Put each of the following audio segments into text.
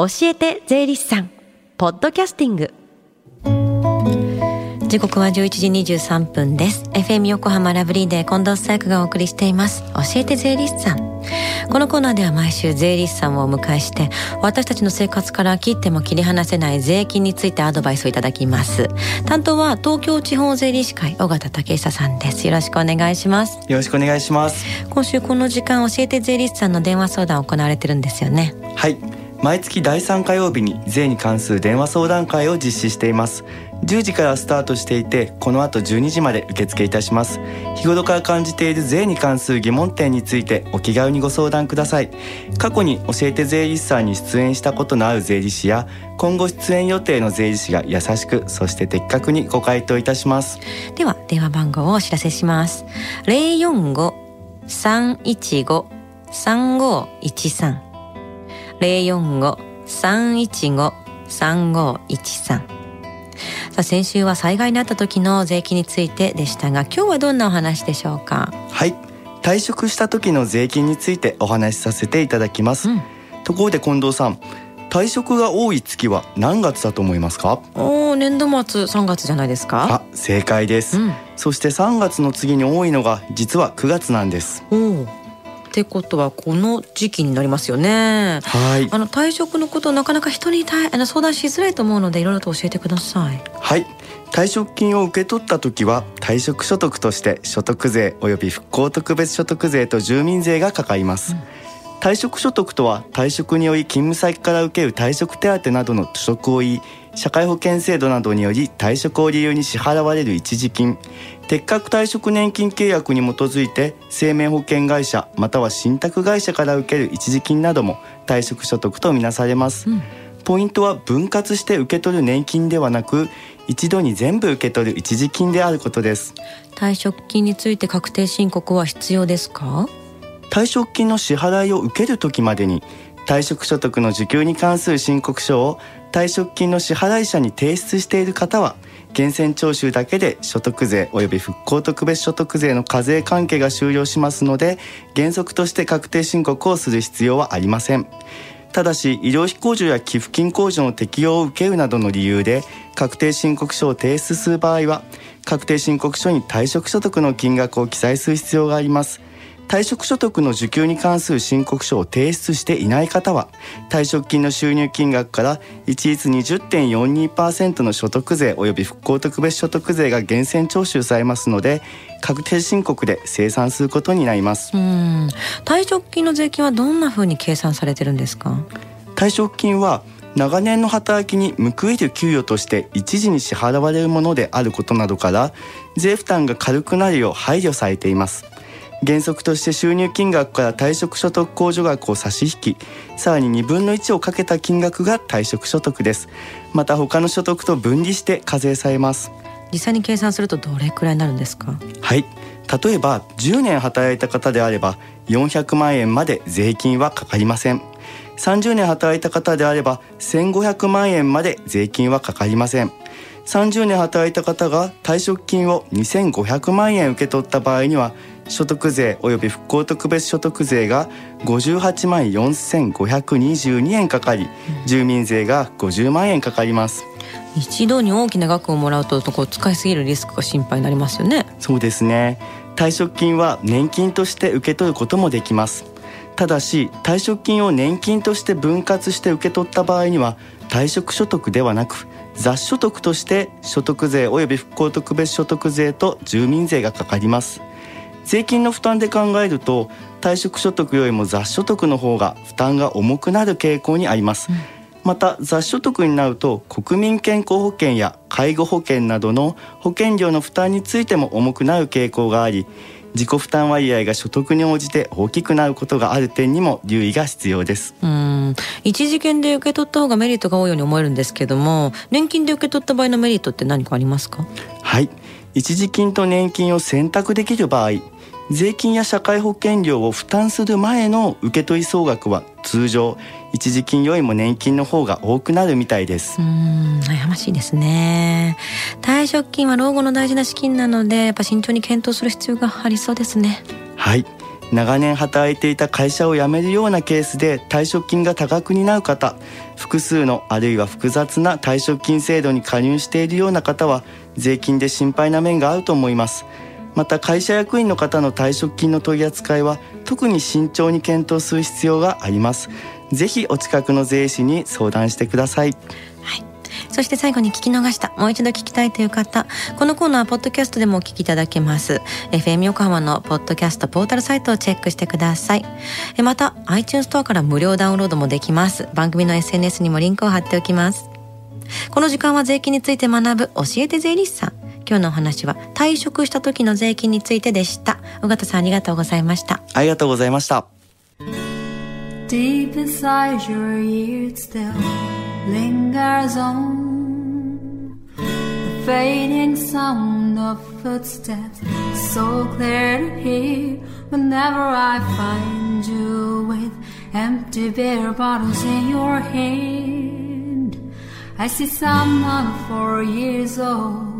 教えて税理士さん。ポッドキャスティング。時刻は11時23分です。FM 横浜ラブリーで近藤紗友がお送りしています。教えて税理士さん。このコーナーでは毎週税理士さんをお迎えして私たちの生活から切っても切り離せない税金についてアドバイスをいただきます。担当は東京地方税理士会尾形武久さんです。よろしくお願いします。よろしくお願いします。今週この時間教えて税理士さんの電話相談行われてるんですよね。はい毎月第3火曜日に税に関する電話相談会を実施しています。10時からスタートしていてこの後12時まで受付いたします。日頃から感じている税に関する疑問点についてお気軽にご相談ください。過去に教えて税理士さんに出演したことのある税理士や今後出演予定の税理士が優しくそして的確にご回答いたします。では電話番号をお知らせします。045-315-3513 045-315-3513さあ先週は災害にあった時の税金についてでしたが今日はどんなお話でしょうか？はい。退職した時の税金についてお話しさせていただきます、うん、ところで近藤さん退職が多い月は何月だと思いますか？お年度末3月じゃないですか？あ正解です、うん、そして3月の次に多いのが実は9月なんです。おってことはこの時期になりますよね。はい。あの退職のことなかなか人にあの相談しづらいと思うのでいろいろと教えてください。はい。退職金を受け取った時は退職所得として所得税及び復興特別所得税と住民税がかかります。うん退職所得とは退職により勤務先から受ける退職手当などの所得を言い社会保険制度などにより退職を理由に支払われる一時金。適格退職年金契約に基づいて生命保険会社または信託会社から受ける一時金なども退職所得とみなされます、うん、ポイントは分割して受け取る年金ではなく一度に全部受け取る一時金であることです。退職金について確定申告は必要ですか？退職金の支払いを受ける時までに退職所得の受給に関する申告書を退職金の支払い者に提出している方は源泉徴収だけで所得税及び復興特別所得税の課税関係が終了しますので原則として確定申告をする必要はありません。ただし医療費控除や寄付金控除の適用を受けるなどの理由で確定申告書を提出する場合は確定申告書に退職所得の金額を記載する必要があります。退職所得の受給に関する申告書を提出していない方は退職金の収入金額から一律20.42%の所得税及び復興特別所得税が源泉徴収されますので確定申告で生産することになります。うん。退職金の税金はどんなふうに計算されてるんですか？退職金は長年の働きに報いる給与として一時に支払われるものであることなどから税負担が軽くなるよう配慮されています原則として収入金額から退職所得控除額を差し引きさらに2分の1をかけた金額が退職所得です。また他の所得と分離して課税されます。実際に計算するとどれくらいになるんですか？はい。例えば10年働いた方であれば400万円まで税金はかかりません。30年働いた方であれば1500万円まで税金はかかりません。30年働いた方が退職金を2500万円受け取った場合には所得税及び復興特別所得税が58万4522円かかり、住民税が50万円かかります。一度に大きな額をもらうとこう使いすぎるリスクが心配になりますよね。そうですね。退職金は年金として受け取ることもできます。ただし退職金を年金として分割して受け取った場合には退職所得ではなく雑所得として所得税及び復興特別所得税と住民税がかかります税金の負担で考えると退職所得よりも雑所得の方が負担が重くなる傾向にあります、うん、また雑所得になると国民健康保険や介護保険などの保険料の負担についても重くなる傾向があり自己負担割合が所得に応じて大きくなることがある点にも留意が必要です。うん。一時金で受け取った方がメリットが多いように思えるんですけども年金で受け取った場合のメリットって何かありますか？はい。一時金と年金を選択できる場合税金や社会保険料を負担する前の受け取り総額は通常一時金よりも年金の方が多くなるみたいです。うん悩ましいですね。退職金は老後の大事な資金なのでやっぱ慎重に検討する必要がありそうですね。はい。長年働いていた会社を辞めるようなケースで退職金が多額になる方複数のあるいは複雑な退職金制度に加入しているような方は税金で心配な面があると思いますまた会社役員の方の退職金の取り扱いは特に慎重に検討する必要がありますぜひお近くの税理士に相談してくださいそして最後に聞き逃した、もう一度聞きたいという方、このコーナーはポッドキャストでもお聞きいただけます。FM 横浜のポッドキャストポータルサイトをチェックしてください。また、iTunes ストアから無料ダウンロードもできます。番組の SNS にもリンクを貼っておきます。この時間は税金について学ぶ教えて税理士さん。今日のお話は退職した時の税金についてでした。尾形さんありがとうございました。ありがとうございました。Deep inside your ears still lingers on the fading sound of footsteps, so clear to hear whenever I find you with empty beer bottles in your hand. I see someone four years old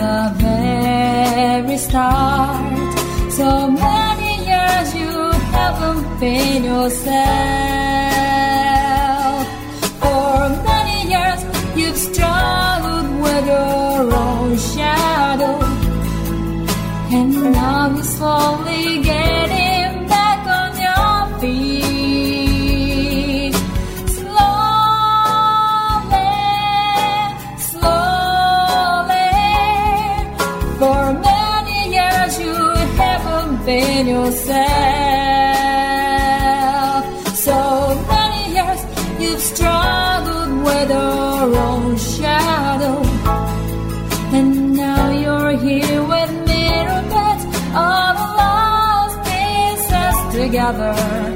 the very start. So many years you haven't been yourself. another.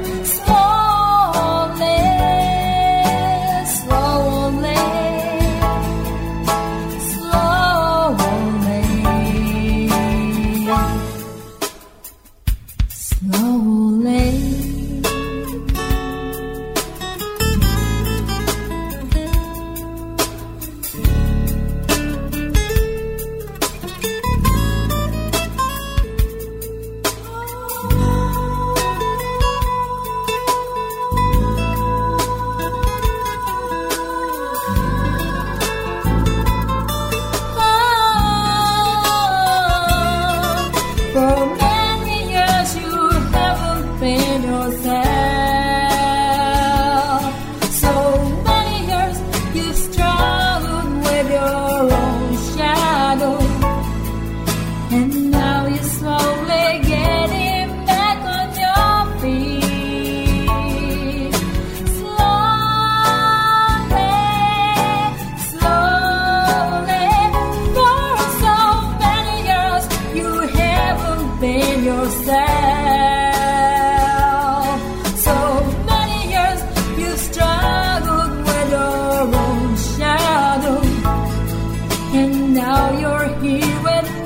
here and